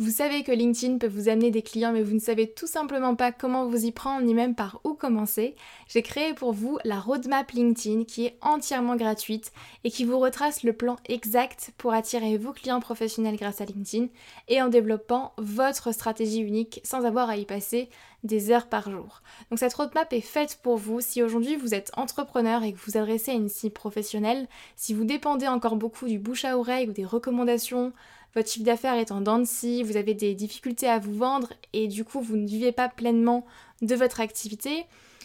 vous savez que LinkedIn peut vous amener des clients mais vous ne savez tout simplement pas comment vous y prendre ni même par où commencer. J'ai créé pour vous la roadmap LinkedIn qui est entièrement gratuite et qui vous retrace le plan exact pour attirer vos clients professionnels grâce à LinkedIn et en développant votre stratégie unique sans avoir à y passer des heures par jour. Donc cette roadmap est faite pour vous si aujourd'hui vous êtes entrepreneur et que vous adressez à une cible professionnelle, si vous dépendez encore beaucoup du bouche à oreille ou des recommandations votre chiffre d'affaires est en dents de scie, vous avez des difficultés à vous vendre et du coup vous ne vivez pas pleinement de votre activité.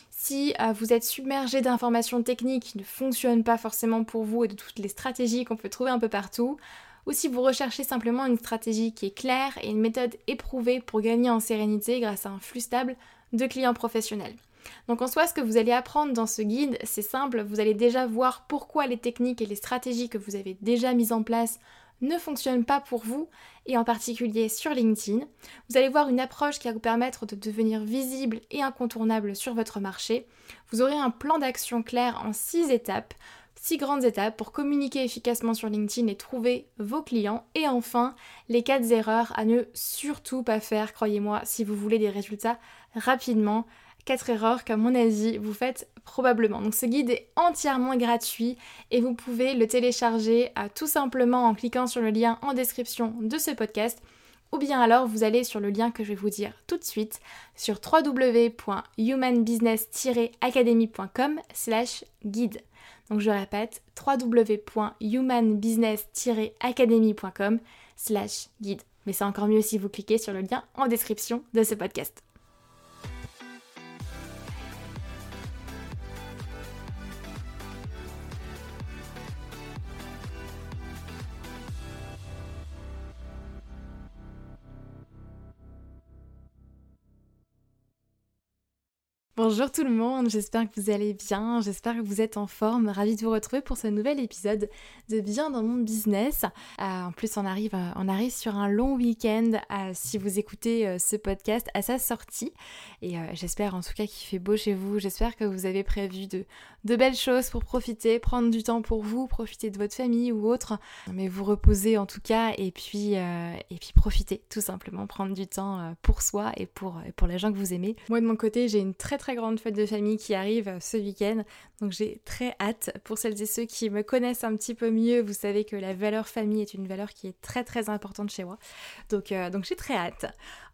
Si euh, vous êtes submergé d'informations techniques qui ne fonctionnent pas forcément pour vous et de toutes les stratégies qu'on peut trouver un peu partout, ou si vous recherchez simplement une stratégie qui est claire et une méthode éprouvée pour gagner en sérénité grâce à un flux stable de clients professionnels. Donc en soi, ce que vous allez apprendre dans ce guide, c'est simple, vous allez déjà voir pourquoi les techniques et les stratégies que vous avez déjà mises en place ne fonctionne pas pour vous, et en particulier sur LinkedIn. Vous allez voir une approche qui va vous permettre de devenir visible et incontournable sur votre marché. Vous aurez un plan d'action clair en 6 étapes, 6 grandes étapes pour communiquer efficacement sur LinkedIn et trouver vos clients. Et enfin, les 4 erreurs à ne surtout pas faire, croyez-moi, si vous voulez des résultats rapidement 4 erreurs qu'à mon avis vous faites probablement. Donc ce guide est entièrement gratuit et vous pouvez le télécharger à, tout simplement en cliquant sur le lien en description de ce podcast ou bien alors vous allez sur le lien que je vais vous dire tout de suite sur www.humanbusiness-academy.com slash guide. Donc je répète www.humanbusiness-academy.com slash guide. Mais c'est encore mieux si vous cliquez sur le lien en description de ce podcast. Bonjour tout le monde, j'espère que vous allez bien, j'espère que vous êtes en forme, ravie de vous retrouver pour ce nouvel épisode de Bien dans mon business. Euh, en plus on arrive, euh, on arrive sur un long week-end euh, si vous écoutez ce podcast à sa sortie et j'espère en tout cas qu'il fait beau chez vous, j'espère que vous avez prévu de, de belles choses pour profiter, prendre du temps pour vous, profiter de votre famille ou autre, mais vous reposer en tout cas et puis, et puis profiter tout simplement, prendre du temps pour soi et pour, et pour les gens que vous aimez. Moi de mon côté j'ai une très très grande fête de famille qui arrive ce week-end. Donc j'ai très hâte. Pour celles et ceux qui me connaissent un petit peu mieux, vous savez que la valeur famille est une valeur qui est très très importante chez moi. Donc, euh, donc j'ai très hâte.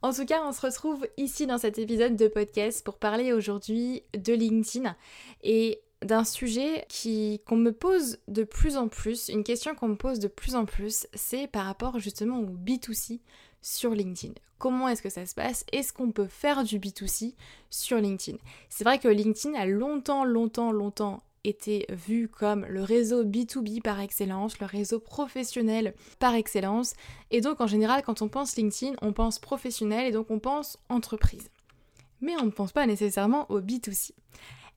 En tout cas, on se retrouve ici dans cet épisode de podcast pour parler aujourd'hui de LinkedIn et d'un sujet qui qu'on me pose de plus en plus, une question qu'on me pose de plus en plus, c'est par rapport justement au B2C sur LinkedIn. Comment est-ce que ça se passe? Est-ce qu'on peut faire du B2C sur LinkedIn? C'est vrai que LinkedIn a longtemps, longtemps, longtemps été vu comme le réseau B2B par excellence, le réseau professionnel par excellence. Et donc en général, quand on pense LinkedIn, on pense professionnel et donc on pense entreprise. Mais on ne pense pas nécessairement au B2C.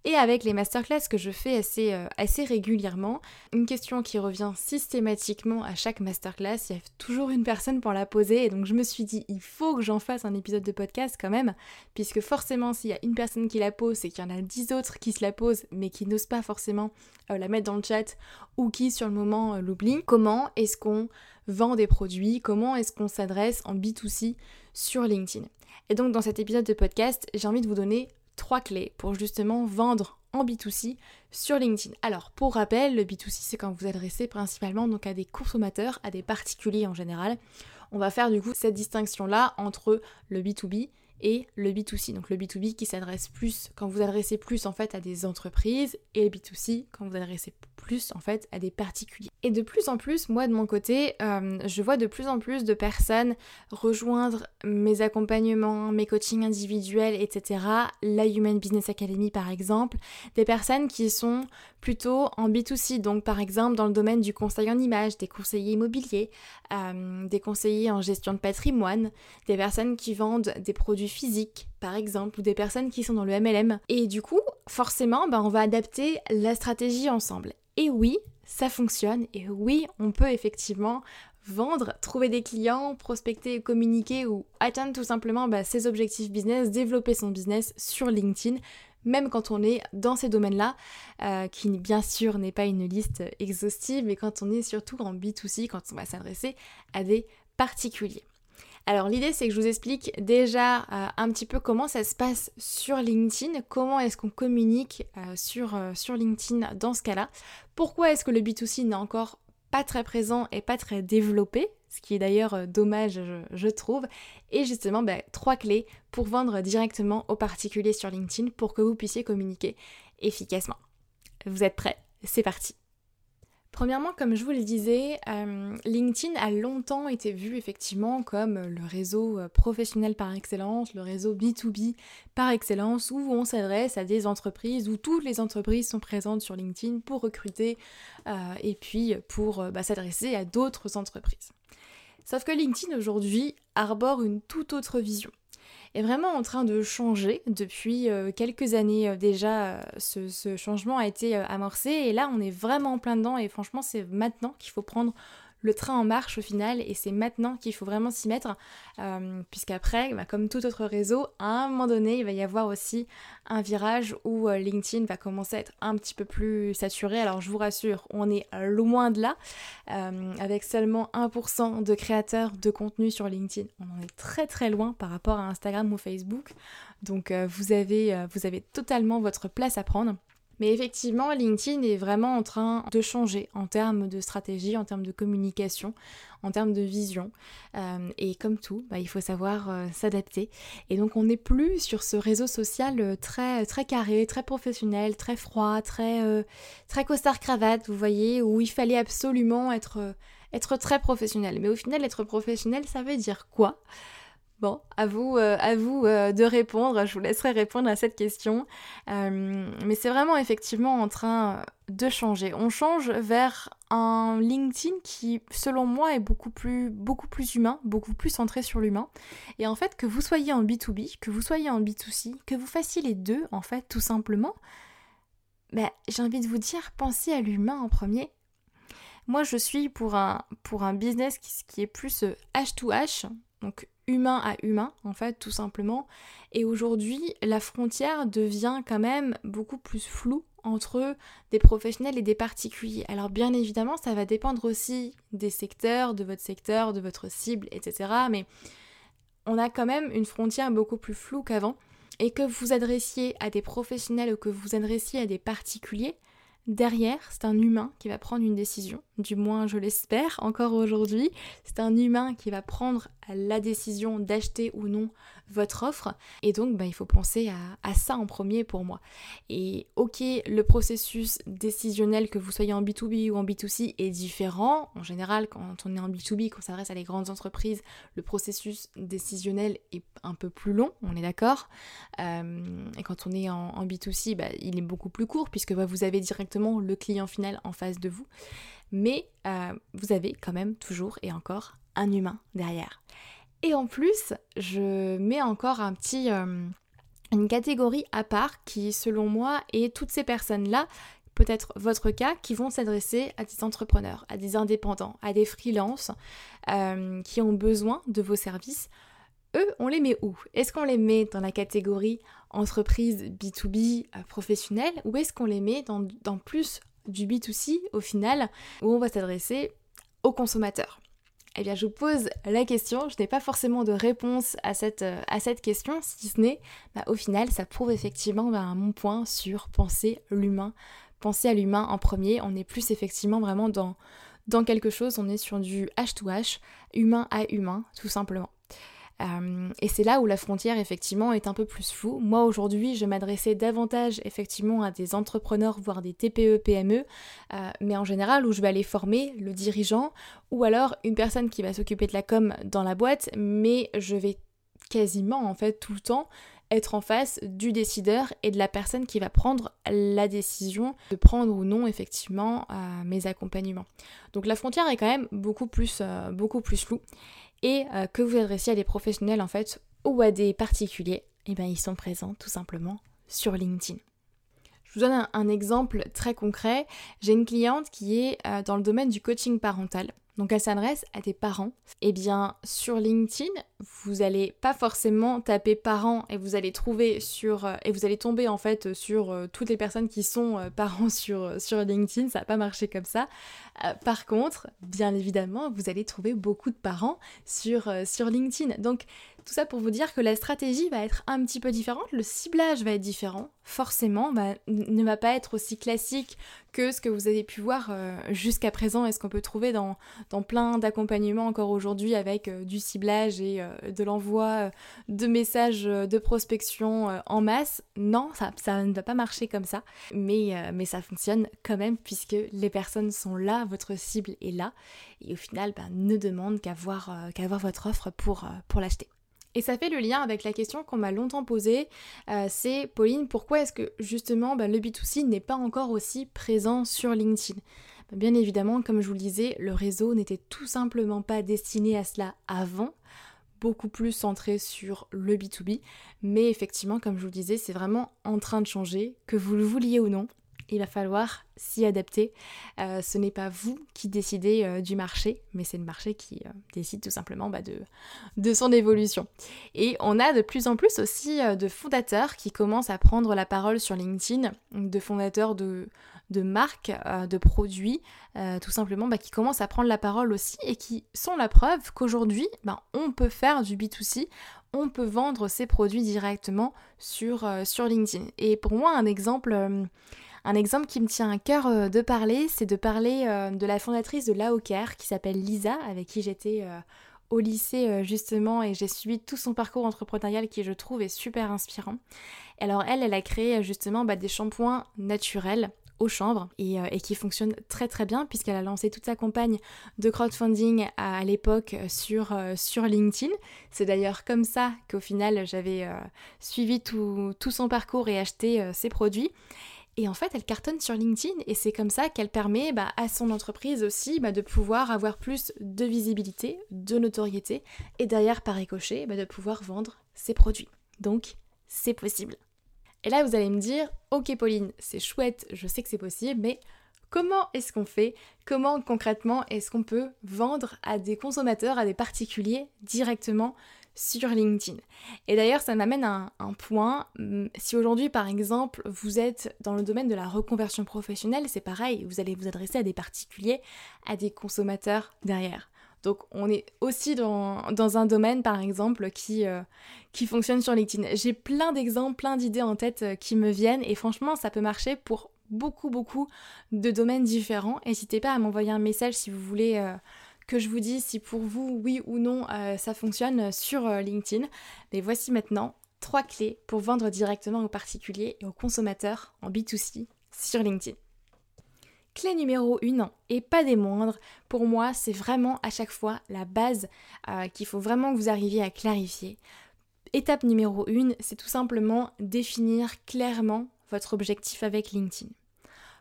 Et avec les masterclass que je fais assez, euh, assez régulièrement, une question qui revient systématiquement à chaque masterclass, il y a toujours une personne pour la poser, et donc je me suis dit, il faut que j'en fasse un épisode de podcast quand même, puisque forcément s'il y a une personne qui la pose, c'est qu'il y en a dix autres qui se la posent, mais qui n'osent pas forcément euh, la mettre dans le chat, ou qui sur le moment euh, l'oublient. Comment est-ce qu'on vend des produits? Comment est-ce qu'on s'adresse en B2C sur LinkedIn? Et donc dans cet épisode de podcast, j'ai envie de vous donner trois clés pour justement vendre en B2C sur LinkedIn. Alors pour rappel, le B2C c'est quand vous adressez principalement donc à des consommateurs, à des particuliers en général. On va faire du coup cette distinction là entre le B2B et le B2C. Donc le B2B qui s'adresse plus quand vous adressez plus en fait à des entreprises et le B2C quand vous adressez plus en fait à des particuliers. Et de plus en plus, moi de mon côté, euh, je vois de plus en plus de personnes rejoindre mes accompagnements, mes coachings individuels, etc. La Human Business Academy par exemple, des personnes qui sont plutôt en B2C, donc par exemple dans le domaine du conseil en image, des conseillers immobiliers, euh, des conseillers en gestion de patrimoine, des personnes qui vendent des produits physiques par exemple, ou des personnes qui sont dans le MLM. Et du coup, forcément, ben, on va adapter la stratégie ensemble. Et oui, ça fonctionne, et oui, on peut effectivement vendre, trouver des clients, prospecter, communiquer ou atteindre tout simplement ben, ses objectifs business, développer son business sur LinkedIn même quand on est dans ces domaines-là, euh, qui bien sûr n'est pas une liste exhaustive, mais quand on est surtout en B2C, quand on va s'adresser à des particuliers. Alors l'idée c'est que je vous explique déjà euh, un petit peu comment ça se passe sur LinkedIn, comment est-ce qu'on communique euh, sur, sur LinkedIn dans ce cas-là, pourquoi est-ce que le B2C n'est encore pas très présent et pas très développé, ce qui est d'ailleurs euh, dommage je, trouve, et justement bah, trois clés pour vendre directement aux particuliers sur LinkedIn pour que vous puissiez communiquer efficacement. Vous êtes prêts? C'est parti Premièrement, comme je vous le disais, euh, LinkedIn a longtemps été vu effectivement comme le réseau euh, professionnel par excellence, le réseau B2B par excellence, où on s'adresse à des entreprises, où toutes les entreprises sont présentes sur LinkedIn pour recruter et puis pour bah, s'adresser à d'autres entreprises. Sauf que LinkedIn aujourd'hui arbore une toute autre vision. Est vraiment en train de changer depuis euh, quelques années euh, déjà. Euh, ce, ce, changement a été amorcé et là on est vraiment en plein dedans et franchement c'est maintenant qu'il faut prendre le train en marche au final et c'est maintenant qu'il faut vraiment s'y mettre euh, puisqu'après, bah, comme tout autre réseau, à un moment donné, il va y avoir aussi un virage où euh, LinkedIn va commencer à être un petit peu plus saturé. Alors je vous rassure, on est loin de là, euh, avec seulement 1% de créateurs de contenu sur LinkedIn. On en est très très loin par rapport à Instagram ou Facebook. Donc avez, vous avez totalement votre place à prendre. Mais effectivement, LinkedIn est vraiment en train de changer en termes de stratégie, en termes de communication, en termes de vision. Euh, et comme tout, bah, il faut savoir euh, s'adapter. Et donc on n'est plus sur ce réseau social euh, très, très carré, très professionnel, très froid, très, très costard-cravate, vous voyez, où il fallait absolument être, être très professionnel. Mais au final, être professionnel, ça veut dire quoi? Bon, à vous, euh, euh, de répondre, je vous laisserai répondre à cette question. Euh, mais c'est vraiment effectivement en train de changer. On change vers un LinkedIn qui, selon moi, est beaucoup plus, humain, beaucoup plus centré sur l'humain. Et en fait, que vous soyez en B2B, que vous soyez en B2C, que vous fassiez les deux, en fait, tout simplement, ben, j'ai envie de vous dire, pensez à l'humain en premier. Moi, je suis pour un, pour un business qui, qui est plus H2H, donc humain à humain, en fait, tout simplement. Et aujourd'hui, la frontière devient quand même beaucoup plus floue entre des professionnels et des particuliers. Alors bien évidemment, ça va dépendre aussi des secteurs, de votre secteur, de votre cible, etc. Mais on a quand même une frontière beaucoup plus floue qu'avant. Et que vous adressiez à des professionnels ou que vous adressiez à des particuliers, Derrière, c'est un humain qui va prendre une décision, du moins je l'espère encore aujourd'hui. C'est un humain qui va prendre la décision d'acheter ou non votre offre. Et donc, bah, il faut penser à, ça en premier pour moi. Et ok, le processus décisionnel, que vous soyez en B2B ou en B2C, est différent. En général, quand on est en B2B, qu'on s'adresse à des grandes entreprises, le processus décisionnel est un peu plus long, on est d'accord. Euh, et quand on est en, B2C, bah, il est beaucoup plus court, puisque bah, vous avez directement le client final en face de vous. Mais euh, vous avez quand même toujours et encore un humain derrière. Et en plus, je mets encore un petit, euh, une catégorie à part qui, selon moi, est toutes ces personnes-là, peut-être votre cas, qui vont s'adresser à des entrepreneurs, à des indépendants, à des freelances euh, qui ont besoin de vos services. Eux, on les met où? Est-ce qu'on les met dans la catégorie entreprise B2B euh, professionnelle ou est-ce qu'on les met dans plus du B2C au final où on va s'adresser aux consommateurs eh bien, je vous pose la question. Je n'ai pas forcément de réponse à cette, euh, à cette question, si ce n'est, bah, au final, ça prouve effectivement bah, mon point sur penser l'humain. Penser à l'humain en premier. On est plus effectivement vraiment dans, dans quelque chose. On est sur du H2H, humain à humain, tout simplement. Euh, et c'est là où la frontière effectivement est un peu plus floue. Moi aujourd'hui, je m'adressais davantage effectivement à des entrepreneurs, voire des TPE, PME, euh, mais en général où je vais aller former le dirigeant ou alors une personne qui va s'occuper de la com dans la boîte, mais je vais quasiment en fait tout le temps être en face du décideur et de la personne qui va prendre la décision de prendre ou non effectivement euh, mes accompagnements. Donc la frontière est quand même beaucoup plus, beaucoup plus floue et euh, que vous adressiez à des professionnels en fait ou à des particuliers, eh bien ils sont présents tout simplement sur LinkedIn. Je vous donne un exemple très concret. J'ai une cliente qui est dans le domaine du coaching parental. Donc elle s'adresse à des parents. Eh bien sur LinkedIn, vous n'allez pas forcément taper parents et vous allez trouver sur euh, et vous allez tomber en fait sur euh, toutes les personnes qui sont euh, parents sur, sur LinkedIn, ça n'a pas marché comme ça. par contre, bien évidemment, vous allez trouver beaucoup de parents sur, sur LinkedIn. Donc tout ça pour vous dire que la stratégie va être un petit peu différente, le ciblage va être différent, forcément, bah, ne va pas être aussi classique que ce que vous avez pu voir euh, jusqu'à présent et ce qu'on peut trouver dans, dans plein d'accompagnements encore aujourd'hui avec euh, du ciblage et euh, de l'envoi de messages de prospection en masse. Non, ça, ça ne va pas marcher comme ça, mais, mais ça fonctionne quand même puisque les personnes sont là, votre cible est là et au final bah, ne demande qu'à voir, voir votre offre pour, pour l'acheter. Et ça fait le lien avec la question qu'on m'a longtemps posée, euh, c'est Pauline, pourquoi est-ce que justement bah, le B2C n'est pas encore aussi présent sur LinkedIn? Bah, Bien évidemment, comme je vous le disais, le réseau n'était tout simplement pas destiné à cela avant, beaucoup plus centré sur le B2B, mais effectivement, comme je vous le disais, c'est vraiment en train de changer, que vous le vouliez ou non il va falloir s'y adapter. Euh, ce n'est pas vous qui décidez euh, du marché, mais c'est le marché qui euh, décide tout simplement bah, de, son évolution. Et on a de plus en plus aussi de fondateurs qui commencent à prendre la parole sur LinkedIn, de fondateurs de, de marques, de produits, tout simplement, bah, qui commencent à prendre la parole aussi et qui sont la preuve qu'aujourd'hui, bah, on peut faire du B2C, on peut vendre ses produits directement sur, sur LinkedIn. Et pour moi, un exemple un exemple qui me tient à cœur euh, de parler, c'est de parler euh, de la fondatrice de l'AOCARE qui s'appelle Lisa, avec qui j'étais euh, au lycée justement et j'ai suivi tout son parcours entrepreneurial qui je trouve est super inspirant. Alors elle, elle a créé justement bah, des shampoings naturels au chanvre et, qui fonctionnent très très bien puisqu'elle a lancé toute sa campagne de crowdfunding à, l'époque sur, sur LinkedIn. C'est d'ailleurs comme ça qu'au final j'avais suivi tout, tout, son parcours et acheté ses produits. Et en fait, elle cartonne sur LinkedIn et c'est comme ça qu'elle permet bah, à son entreprise aussi bah, de pouvoir avoir plus de visibilité, de notoriété et derrière par ricochet bah, de pouvoir vendre ses produits. Donc, c'est possible. Et là, vous allez me dire, ok Pauline, c'est chouette, je sais que c'est possible, mais comment est-ce qu'on fait? Comment concrètement est-ce qu'on peut vendre à des consommateurs, à des particuliers directement? Sur LinkedIn. Et d'ailleurs, ça m'amène à un, point. Hum, si aujourd'hui, par exemple, vous êtes dans le domaine de la reconversion professionnelle, c'est pareil, vous allez vous adresser à des particuliers, à des consommateurs derrière. Donc on est aussi dans, un domaine, par exemple, qui, euh, qui fonctionne sur LinkedIn. J'ai plein d'exemples, plein d'idées en tête euh, qui me viennent et franchement, ça peut marcher pour beaucoup, beaucoup de domaines différents. N'hésitez pas à m'envoyer un message si vous voulez... Euh, que je vous dis si pour vous, oui ou non, euh, ça fonctionne sur euh, LinkedIn. Mais voici maintenant trois clés pour vendre directement aux particuliers et aux consommateurs en B2C sur LinkedIn. Clé numéro 1, et pas des moindres, pour moi c'est vraiment à chaque fois la base euh, qu'il faut vraiment que vous arriviez à clarifier. Étape numéro 1, c'est tout simplement définir clairement votre objectif avec LinkedIn.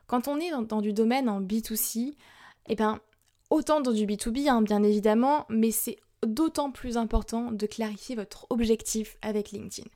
Quand on est dans, du domaine en B2C, eh ben, Autant dans du B2B, hein, bien évidemment, mais c'est d'autant plus important de clarifier votre objectif avec LinkedIn.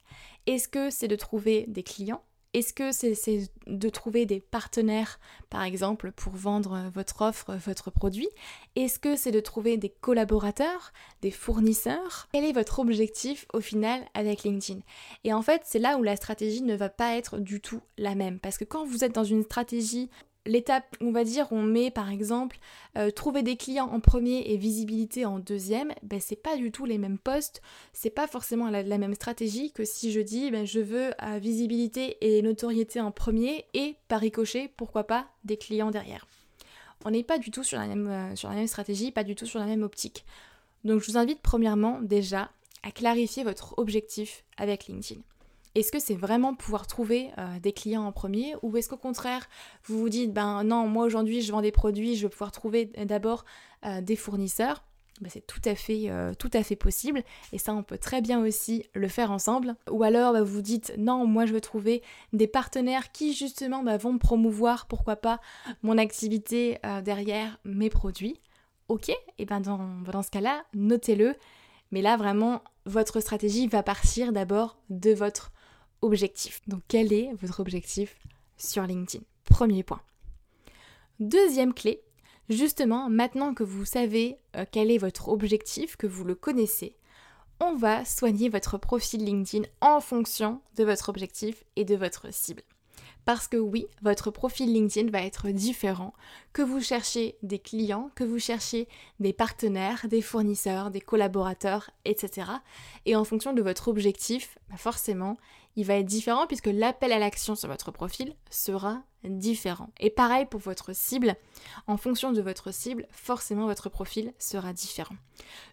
Est-ce que c'est de trouver des clients? Est-ce que c'est de trouver des partenaires, par exemple, pour vendre votre offre, votre produit? Est-ce que c'est de trouver des collaborateurs, des fournisseurs? Quel est votre objectif au final avec LinkedIn? Et en fait, c'est là où la stratégie ne va pas être du tout la même. Parce que quand vous êtes dans une stratégie l'étape, on va dire, on met par exemple euh, trouver des clients en premier et visibilité en deuxième, ben, c'est pas du tout les mêmes postes, c'est pas forcément la, même stratégie que si je dis ben, je veux à visibilité et notoriété en premier et par ricochet, pourquoi pas, des clients derrière. On n'est pas du tout sur la, même, euh, sur la même stratégie, pas du tout sur la même optique. Donc je vous invite premièrement déjà à clarifier votre objectif avec LinkedIn est-ce que c'est vraiment pouvoir trouver euh, des clients en premier ou est-ce qu'au contraire vous vous dites ben non moi aujourd'hui je vends des produits je veux pouvoir trouver d'abord euh, des fournisseurs? Ben, c'est tout à fait euh, tout à fait possible et ça on peut très bien aussi le faire ensemble. Ou alors ben, vous dites non moi je veux trouver des partenaires qui justement ben, vont promouvoir pourquoi pas mon activité derrière mes produits. Ok et ben dans, dans ce cas là notez-le. Mais là vraiment votre stratégie va partir d'abord de votre objectif. Donc quel est votre objectif sur LinkedIn? Premier point. Deuxième clé, justement, maintenant que vous savez euh, quel est votre objectif, que vous le connaissez, on va soigner votre profil LinkedIn en fonction de votre objectif et de votre cible. Parce que oui, votre profil LinkedIn va être différent, que vous cherchiez des clients, que vous cherchiez des partenaires, des fournisseurs, des collaborateurs, etc. Et en fonction de votre objectif, bah forcément, il va être différent puisque l'appel à l'action sur votre profil sera différent. Et pareil pour votre cible, en fonction de votre cible, forcément votre profil sera différent.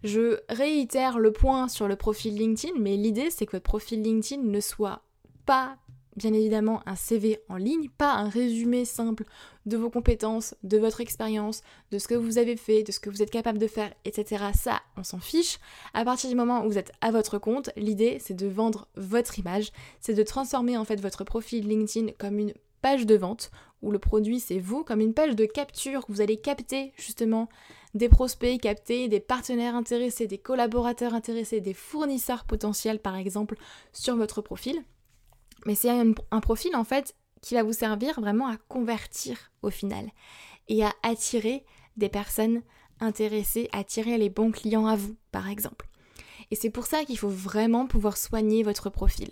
Je réitère le point sur le profil LinkedIn, mais l'idée c'est que votre profil LinkedIn ne soit pas bien évidemment un CV en ligne, pas un résumé simple de vos compétences, de votre expérience, de ce que vous avez fait, de ce que vous êtes capable de faire, etc. Ça, on s'en fiche. À partir du moment où vous êtes à votre compte, l'idée c'est de vendre votre image, c'est de transformer en fait votre profil LinkedIn comme une page de vente où le produit c'est vous, comme une page de capture où vous allez capter justement des prospects, capter des partenaires intéressés, des collaborateurs intéressés, des fournisseurs potentiels par exemple sur votre profil. Mais c'est un, profil en fait qui va vous servir vraiment à convertir au final et à attirer des personnes intéressées, attirer les bons clients à vous par exemple. Et c'est pour ça qu'il faut vraiment pouvoir soigner votre profil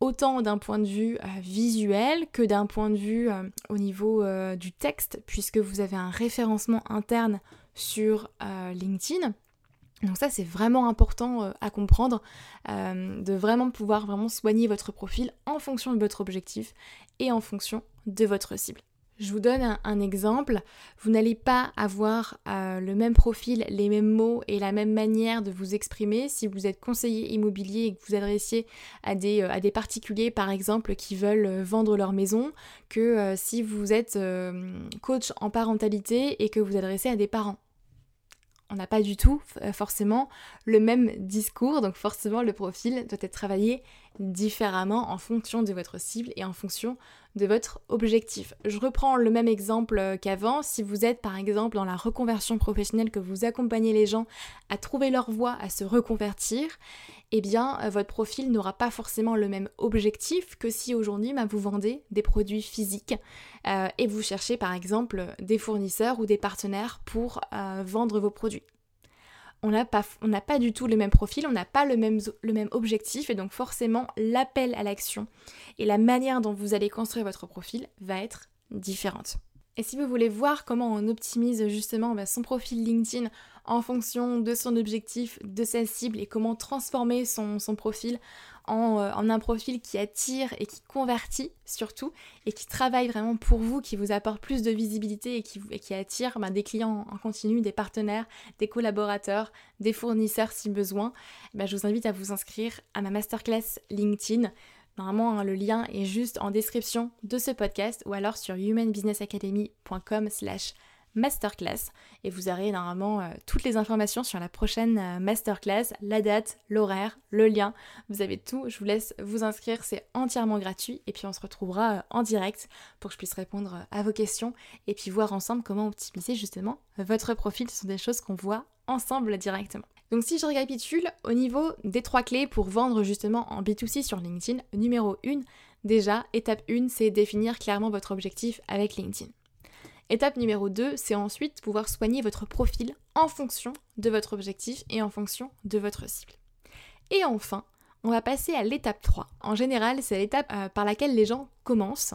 autant d'un point de vue euh, visuel que d'un point de vue euh, au niveau euh, du texte, puisque vous avez un référencement interne sur LinkedIn. Donc ça c'est vraiment important euh, à comprendre, euh, de vraiment pouvoir vraiment soigner votre profil en fonction de votre objectif et en fonction de votre cible. Je vous donne un, exemple, vous n'allez pas avoir euh, le même profil, les mêmes mots et la même manière de vous exprimer si vous êtes conseiller immobilier et que vous adressiez à des, à des particuliers par exemple qui veulent vendre leur maison que si vous êtes coach en parentalité et que vous adressez à des parents on n'a pas du tout forcément le même discours, donc forcément le profil doit être travaillé différemment en fonction de votre cible et en fonction de votre objectif. Je reprends le même exemple euh, qu'avant. Si vous êtes par exemple dans la reconversion professionnelle, que vous accompagnez les gens à trouver leur voie, à se reconvertir, eh bien euh, votre profil n'aura pas forcément le même objectif que si aujourd'hui bah, vous vendez des produits physiques euh, et vous cherchez par exemple des fournisseurs ou des partenaires pour vendre vos produits on n'a pas, du tout le même profil, on n'a pas le même objectif et donc forcément l'appel à l'action et la manière dont vous allez construire votre profil va être différente. Et si vous voulez voir comment on optimise justement bah, son profil LinkedIn en fonction de son objectif, de sa cible et comment transformer son, profil euh, en, un profil qui attire et qui convertit surtout et qui travaille vraiment pour vous, qui vous apporte plus de visibilité et qui, attire bah, des clients en continu, des partenaires, des collaborateurs, des fournisseurs si besoin, bah, je vous invite à vous inscrire à ma masterclass LinkedIn. Normalement, hein, le lien est juste en description de ce podcast ou alors sur humanbusinessacademy.com slash masterclass. Et vous aurez normalement euh, toutes les informations sur la prochaine euh, masterclass, la date, l'horaire, le lien, vous avez tout, je vous laisse vous inscrire, c'est entièrement gratuit. Et puis on se retrouvera euh, en direct pour que je puisse répondre à vos questions et puis voir ensemble comment optimiser justement votre profil, ce sont des choses qu'on voit ensemble directement. Donc si je récapitule, au niveau des trois clés pour vendre justement en B2C sur LinkedIn, numéro 1, déjà, étape 1, c'est définir clairement votre objectif avec LinkedIn. Étape numéro 2, c'est ensuite pouvoir soigner votre profil en fonction de votre objectif et en fonction de votre cible. Et enfin, on va passer à l'étape 3. En général, c'est l'étape euh, par laquelle les gens commencent.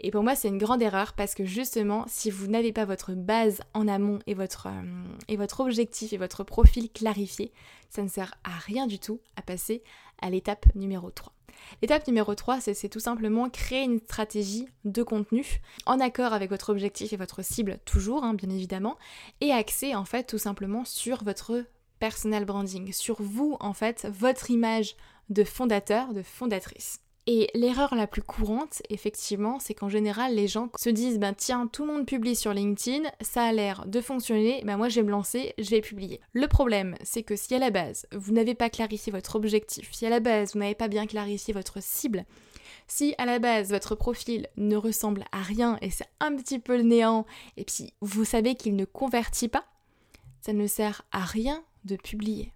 Et pour moi, c'est une grande erreur parce que justement, si vous n'avez pas votre base en amont et votre, euh, objectif et votre profil clarifié, ça ne sert à rien du tout à passer à l'étape numéro 3. L'étape numéro 3, c'est tout simplement créer une stratégie de contenu en accord avec votre objectif et votre cible toujours, hein, bien évidemment, et axer en fait tout simplement sur votre personal branding, sur vous en fait, votre image de fondateur, de fondatrice. Et l'erreur la plus courante, effectivement, c'est qu'en général, les gens se disent ben tiens, tout le monde publie sur LinkedIn, ça a l'air de fonctionner, ben moi je vais me lancer, je vais publier. Le problème, c'est que si à la base, vous n'avez pas clarifié votre objectif, si à la base, vous n'avez pas bien clarifié votre cible, si à la base votre profil ne ressemble à rien et c'est un petit peu le néant, et puis vous savez qu'il ne convertit pas, ça ne sert à rien de publier.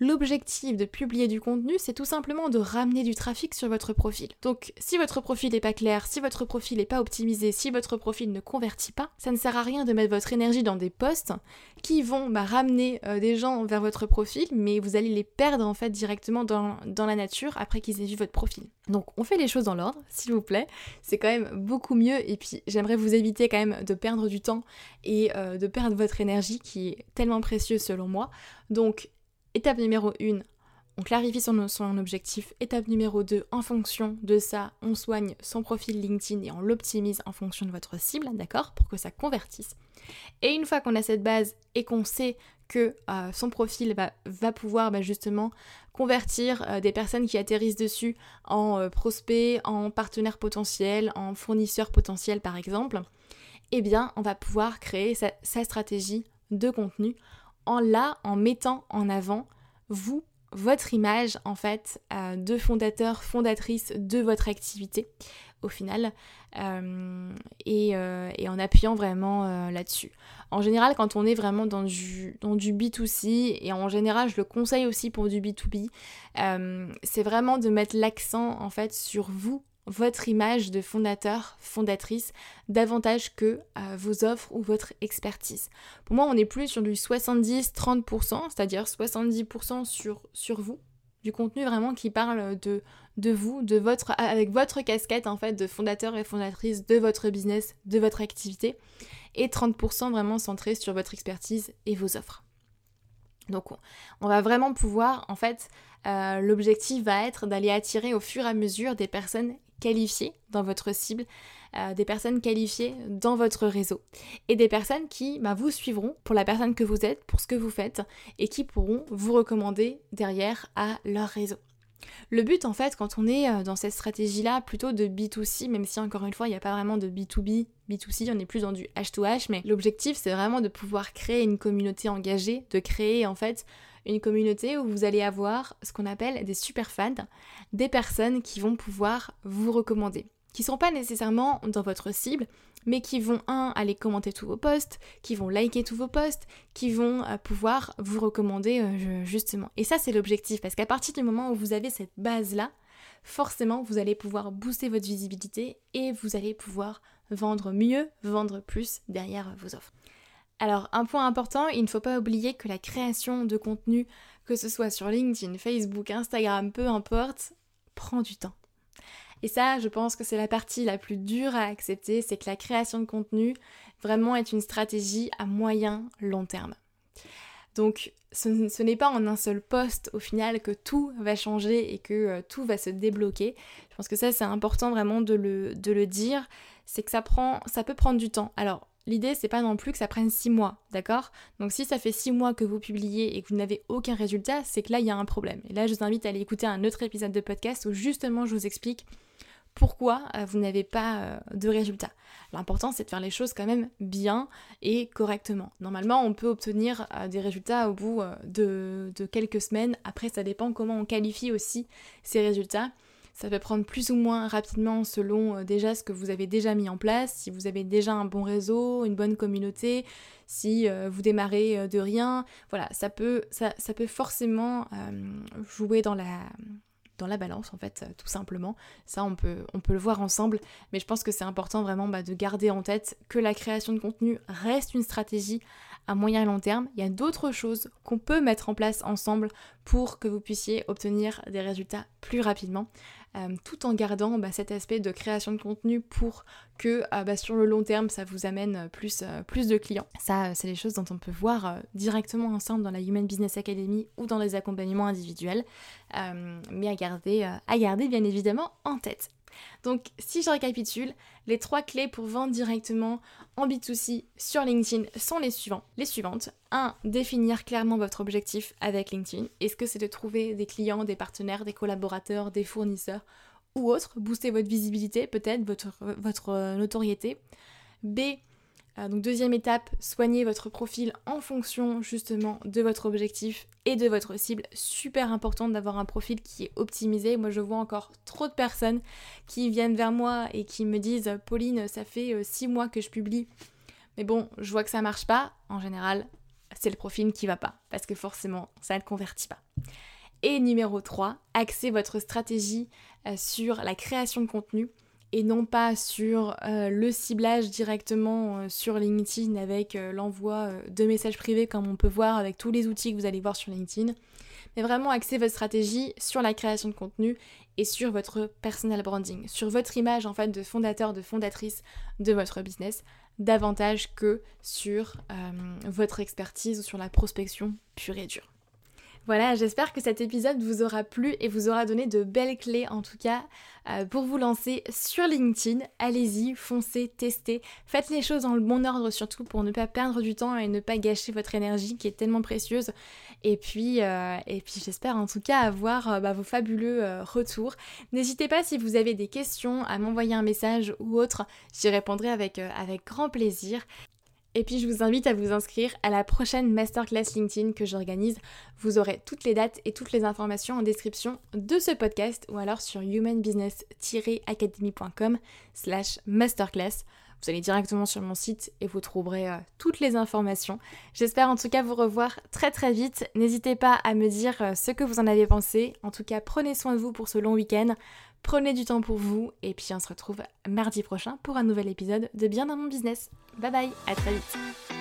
L'objectif de publier du contenu, c'est tout simplement de ramener du trafic sur votre profil. Donc si votre profil n'est pas clair, si votre profil n'est pas optimisé, si votre profil ne convertit pas, ça ne sert à rien de mettre votre énergie dans des posts qui vont bah, ramener euh, des gens vers votre profil, mais vous allez les perdre en fait directement dans, la nature après qu'ils aient vu votre profil. Donc on fait les choses dans l'ordre, s'il vous plaît. C'est quand même beaucoup mieux et puis j'aimerais vous éviter quand même de perdre du temps et euh, de perdre votre énergie qui est tellement précieuse selon moi. Donc Étape numéro 1, on clarifie son, objectif. Étape numéro 2, en fonction de ça, on soigne son profil LinkedIn et on l'optimise en fonction de votre cible, d'accord Pour que ça convertisse. Et une fois qu'on a cette base et qu'on sait que euh, son profil va, pouvoir bah, justement convertir euh, des personnes qui atterrissent dessus en euh, prospects, en partenaires potentiels, en fournisseurs potentiels par exemple, eh bien on va pouvoir créer sa stratégie de contenu en là, en mettant en avant vous, votre image en fait euh, de fondateur, fondatrice de votre activité au final euh, euh, et, en appuyant vraiment là-dessus. En général, quand on est vraiment dans du, dans du B2C, et en général, je le conseille aussi pour du B2B, c'est vraiment de mettre l'accent en fait sur vous votre image de fondateur, fondatrice, davantage que euh, vos offres ou votre expertise. Pour moi, on est plus sur du 70-30%, c'est-à-dire 70% sur, sur vous, du contenu vraiment qui parle de, de vous, de votre, avec votre casquette en fait de fondateur et fondatrice de votre business, de votre activité, et 30% vraiment centré sur votre expertise et vos offres. Donc on va vraiment pouvoir, en fait, euh, l'objectif va être d'aller attirer au fur et à mesure des personnes qualifiées dans votre cible, euh, des personnes qualifiées dans votre réseau et des personnes qui bah, vous suivront pour la personne que vous êtes, pour ce que vous faites et qui pourront vous recommander derrière à leur réseau. Le but en fait quand on est euh, dans cette stratégie là plutôt de B2C, même si encore une fois il n'y a pas vraiment de B2B, B2C, on est plus dans du H2H, mais l'objectif c'est vraiment de pouvoir créer une communauté engagée, de créer en fait une communauté où vous allez avoir ce qu'on appelle des super fans, des personnes qui vont pouvoir vous recommander, qui ne sont pas nécessairement dans votre cible, mais qui vont, un, aller commenter tous vos posts, qui vont liker tous vos posts, qui vont euh, pouvoir vous recommander euh, justement. Et ça, c'est l'objectif, parce qu'à partir du moment où vous avez cette base-là, forcément, vous allez pouvoir booster votre visibilité et vous allez pouvoir vendre mieux, vendre plus derrière vos offres. Alors, un point important, il ne faut pas oublier que la création de contenu, que ce soit sur LinkedIn, Facebook, Instagram, peu importe, prend du temps. Et ça, je pense que c'est la partie la plus dure à accepter, c'est que la création de contenu vraiment est une stratégie à moyen long terme. Donc ce, n'est pas en un seul poste au final que tout va changer et que euh, tout va se débloquer. Je pense que ça c'est important vraiment de le, de le dire, c'est que ça prend, ça peut prendre du temps. Alors L'idée, c'est pas non plus que ça prenne 6 mois, d'accord? Donc si ça fait 6 mois que vous publiez et que vous n'avez aucun résultat, c'est que là, il y a un problème. Et là, je vous invite à aller écouter un autre épisode de podcast où justement je vous explique pourquoi euh, vous n'avez pas euh, de résultats. L'important, c'est de faire les choses quand même bien et correctement. Normalement, on peut obtenir euh, des résultats au bout de quelques semaines. Après, ça dépend comment on qualifie aussi ces résultats. Ça peut prendre plus ou moins rapidement selon euh, déjà ce que vous avez déjà mis en place, si vous avez déjà un bon réseau, une bonne communauté, si euh, vous démarrez euh, de rien. Voilà, ça peut, ça, peut forcément jouer dans la, dans la balance en fait, tout simplement. Ça, on peut, on peut le voir ensemble, mais je pense que c'est important vraiment bah, de garder en tête que la création de contenu reste une stratégie à moyen et long terme. Il y a d'autres choses qu'on peut mettre en place ensemble pour que vous puissiez obtenir des résultats plus rapidement. Euh, tout en gardant bah, cet aspect de création de contenu pour que euh, bah, sur le long terme ça vous amène plus, euh, plus de clients. Ça, c'est les choses dont on peut voir directement ensemble dans la Human Business Academy ou dans les accompagnements individuels, mais à garder bien évidemment en tête. Donc si je récapitule, les trois clés pour vendre directement en B2C sur LinkedIn sont les suivants. Les suivantes. 1. Définir clairement votre objectif avec LinkedIn. Est-ce que c'est de trouver des clients, des partenaires, des collaborateurs, des fournisseurs ou autres? Booster votre visibilité, peut-être votre, votre euh, notoriété. B. Euh, donc deuxième étape, soignez votre profil en fonction justement de votre objectif et de votre cible. Super important d'avoir un profil qui est optimisé. Moi je vois encore trop de personnes qui viennent vers moi et qui me disent Pauline, ça fait 6 euh, mois que je publie. Mais bon, je vois que ça marche pas. En général, c'est le profil qui va pas. Parce que forcément, ça ne convertit pas. Et numéro 3, axez votre stratégie euh, sur la création de contenu et non pas sur euh, le ciblage directement euh, sur LinkedIn avec euh, l'envoi de messages privés comme on peut voir avec tous les outils que vous allez voir sur LinkedIn, mais vraiment axer votre stratégie sur la création de contenu et sur votre personal branding, sur votre image en fait de fondateur, de fondatrice de votre business, davantage que sur votre expertise ou sur la prospection pure et dure. Voilà, j'espère que cet épisode vous aura plu et vous aura donné de belles clés en tout cas euh, pour vous lancer sur LinkedIn. Allez-y, foncez, testez, faites les choses dans le bon ordre surtout pour ne pas perdre du temps et ne pas gâcher votre énergie qui est tellement précieuse. Et puis, euh, et puis j'espère en tout cas avoir euh, bah, vos fabuleux retours. N'hésitez pas si vous avez des questions à m'envoyer un message ou autre, j'y répondrai avec, avec grand plaisir. Et puis je vous invite à vous inscrire à la prochaine masterclass LinkedIn que j'organise. Vous aurez toutes les dates et toutes les informations en description de ce podcast ou alors sur humanbusiness-academy.com slash masterclass. Vous allez directement sur mon site et vous trouverez euh, toutes les informations. J'espère en tout cas vous revoir très très vite. N'hésitez pas à me dire euh, ce que vous en avez pensé. En tout cas, prenez soin de vous pour ce long week-end. Prenez du temps pour vous et puis on se retrouve mardi prochain pour un nouvel épisode de Bien dans mon business. Bye bye, à très vite.